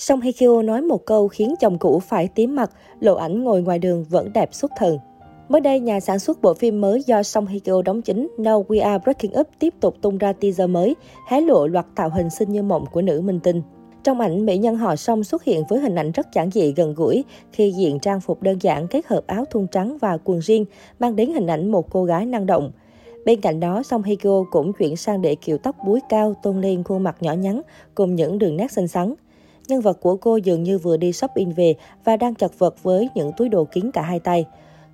Song Hye Kyo nói một câu khiến chồng cũ phải tím mặt, lộ ảnh ngồi ngoài đường vẫn đẹp xuất thần. Mới đây, nhà sản xuất bộ phim mới do Song Hye Kyo đóng chính Now We Are Breaking Up tiếp tục tung ra teaser mới, hé lộ loạt tạo hình xinh như mộng của nữ minh tinh. Trong ảnh, mỹ nhân họ Song xuất hiện với hình ảnh rất giản dị gần gũi khi diện trang phục đơn giản kết hợp áo thun trắng và quần jean, mang đến hình ảnh một cô gái năng động. Bên cạnh đó, Song Hye Kyo cũng chuyển sang để kiểu tóc búi cao tôn lên khuôn mặt nhỏ nhắn cùng những đường nét xinh xắn. Nhân vật của cô dường như vừa đi shopping về và đang chật vật với những túi đồ kín cả hai tay.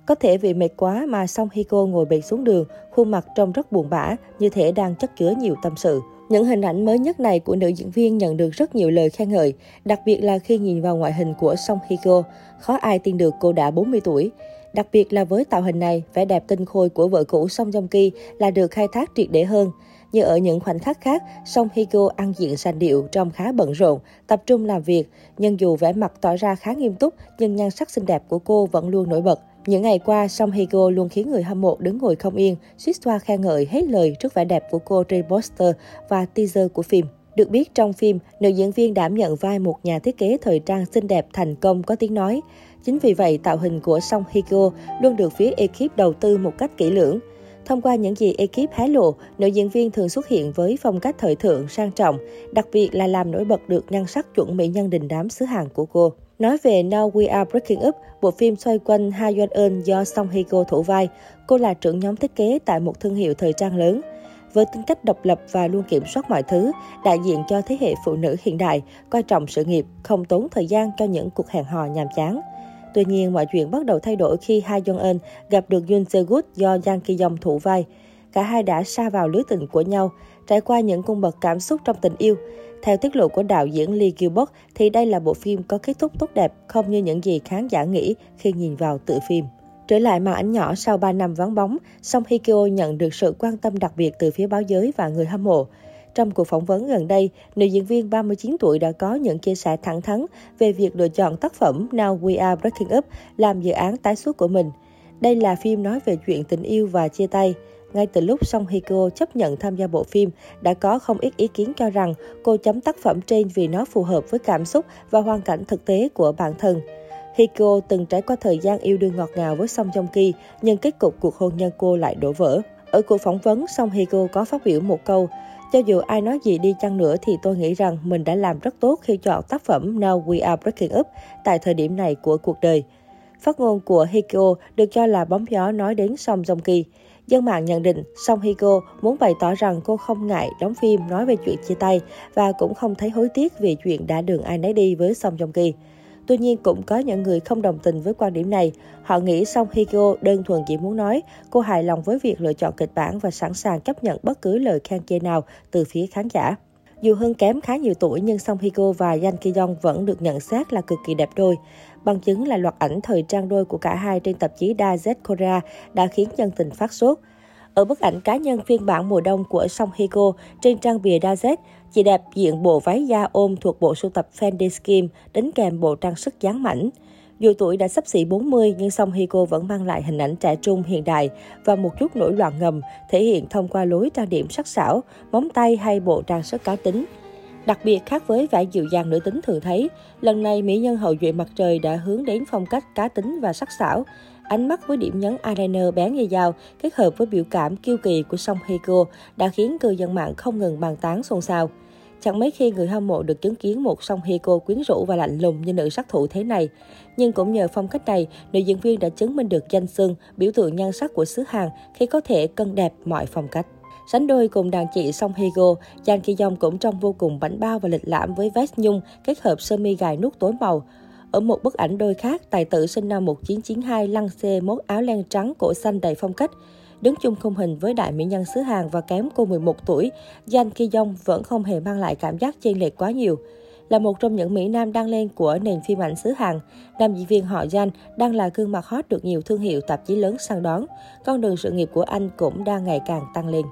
Có thể vì mệt quá mà Song Hye Kyo ngồi bệt xuống đường, khuôn mặt trông rất buồn bã, như thể đang chất chứa nhiều tâm sự. Những hình ảnh mới nhất này của nữ diễn viên nhận được rất nhiều lời khen ngợi, đặc biệt là khi nhìn vào ngoại hình của Song Hye Kyo, khó ai tin được cô đã 40 tuổi. Đặc biệt là với tạo hình này, vẻ đẹp tinh khôi của vợ cũ Song Joong Ki là được khai thác triệt để hơn. Như ở những khoảnh khắc khác, Song Hye Kyo ăn diện sành điệu trông khá bận rộn, tập trung làm việc. Nhưng dù vẻ mặt tỏ ra khá nghiêm túc, nhưng nhan sắc xinh đẹp của cô vẫn luôn nổi bật. Những ngày qua, Song Hye Kyo luôn khiến người hâm mộ đứng ngồi không yên, suýt xoa khen ngợi hết lời trước vẻ đẹp của cô trên poster và teaser của phim. Được biết trong phim, nữ diễn viên đảm nhận vai một nhà thiết kế thời trang xinh đẹp thành công có tiếng nói. Chính vì vậy, tạo hình của Song Hye Kyo luôn được phía ekip đầu tư một cách kỹ lưỡng. Thông qua những gì ekip hé lộ, nữ diễn viên thường xuất hiện với phong cách thời thượng sang trọng, đặc biệt là làm nổi bật được nhan sắc chuẩn mỹ nhân đình đám xứ Hàn của cô. Nói về Now We Are Breaking Up, bộ phim xoay quanh Ha Yeon Eun do Song Hye Kyo thủ vai. Cô là trưởng nhóm thiết kế tại một thương hiệu thời trang lớn. Với tính cách độc lập và luôn kiểm soát mọi thứ, đại diện cho thế hệ phụ nữ hiện đại, coi trọng sự nghiệp, không tốn thời gian cho những cuộc hẹn hò nhàm chán. Tuy nhiên, mọi chuyện bắt đầu thay đổi khi Ha Jong Eun gặp được Yoon Se Good do Jang Ki Yong thủ vai. Cả hai đã xa vào lưới tình của nhau, trải qua những cung bậc cảm xúc trong tình yêu. Theo tiết lộ của đạo diễn Lee Gilbert, thì đây là bộ phim có kết thúc tốt đẹp, không như những gì khán giả nghĩ khi nhìn vào tự phim. Trở lại màn ảnh nhỏ sau 3 năm vắng bóng, Song Hye Kyo nhận được sự quan tâm đặc biệt từ phía báo giới và người hâm mộ. Trong cuộc phỏng vấn gần đây, nữ diễn viên 39 tuổi đã có những chia sẻ thẳng thắn về việc lựa chọn tác phẩm Now We Are Breaking Up làm dự án tái xuất của mình. Đây là phim nói về chuyện tình yêu và chia tay. Ngay từ lúc Song Hye Kyo chấp nhận tham gia bộ phim, đã có không ít ý kiến cho rằng cô chấm tác phẩm trên vì nó phù hợp với cảm xúc và hoàn cảnh thực tế của bản thân. Hiko từng trải qua thời gian yêu đương ngọt ngào với Song Joong Ki, nhưng kết cục cuộc hôn nhân cô lại đổ vỡ. Ở cuộc phỏng vấn, Song Hiko có phát biểu một câu, cho dù ai nói gì đi chăng nữa thì tôi nghĩ rằng mình đã làm rất tốt khi chọn tác phẩm Now We Are Breaking Up tại thời điểm này của cuộc đời. Phát ngôn của Hiko được cho là bóng gió nói đến Song Jong Ki. Dân mạng nhận định Song Hiko muốn bày tỏ rằng cô không ngại đóng phim nói về chuyện chia tay và cũng không thấy hối tiếc vì chuyện đã đường ai nấy đi với Song Jong Ki. Tuy nhiên, cũng có những người không đồng tình với quan điểm này. Họ nghĩ Song Hye Kyo đơn thuần chỉ muốn nói cô hài lòng với việc lựa chọn kịch bản và sẵn sàng chấp nhận bất cứ lời khen chê nào từ phía khán giả. Dù hơn kém khá nhiều tuổi nhưng Song Hye Kyo và Yan Ki Yong vẫn được nhận xét là cực kỳ đẹp đôi. Bằng chứng là loạt ảnh thời trang đôi của cả hai trên tạp chí DZ Korea đã khiến dân tình phát sốt. Ở bức ảnh cá nhân phiên bản mùa đông của Song Hye trên trang bìa DZ, chị đẹp diện bộ váy da ôm thuộc bộ sưu tập Fendi Skin đính kèm bộ trang sức dáng mảnh. Dù tuổi đã sắp xỉ 40 nhưng Song Hye vẫn mang lại hình ảnh trẻ trung hiện đại và một chút nổi loạn ngầm thể hiện thông qua lối trang điểm sắc sảo, móng tay hay bộ trang sức cá tính. Đặc biệt khác với vẻ dịu dàng nữ tính thường thấy, lần này mỹ nhân hậu duệ mặt trời đã hướng đến phong cách cá tính và sắc sảo. Ánh mắt với điểm nhấn eyeliner bén như dao kết hợp với biểu cảm kiêu kỳ của Song Hye Kyo đã khiến cư dân mạng không ngừng bàn tán xôn xao. Chẳng mấy khi người hâm mộ được chứng kiến một Song Hye cô quyến rũ và lạnh lùng như nữ sát thủ thế này. Nhưng cũng nhờ phong cách này, nữ diễn viên đã chứng minh được danh xưng, biểu tượng nhan sắc của xứ Hàn khi có thể cân đẹp mọi phong cách. Sánh đôi cùng đàn chị Song Hye Go, Jan Ki Yong cũng trông vô cùng bảnh bao và lịch lãm với vest nhung kết hợp sơ mi gài nút tối màu. Ở một bức ảnh đôi khác, tài tử sinh năm 1992 lăng xê mốt áo len trắng cổ xanh đầy phong cách. Đứng chung khung hình với đại mỹ nhân xứ Hàn và kém cô 11 tuổi, Jan Ki Yong vẫn không hề mang lại cảm giác chênh lệch quá nhiều. Là một trong những mỹ nam đang lên của nền phim ảnh xứ Hàn, nam diễn viên họ Jan đang là gương mặt hot được nhiều thương hiệu tạp chí lớn săn đón. Con đường sự nghiệp của anh cũng đang ngày càng tăng lên.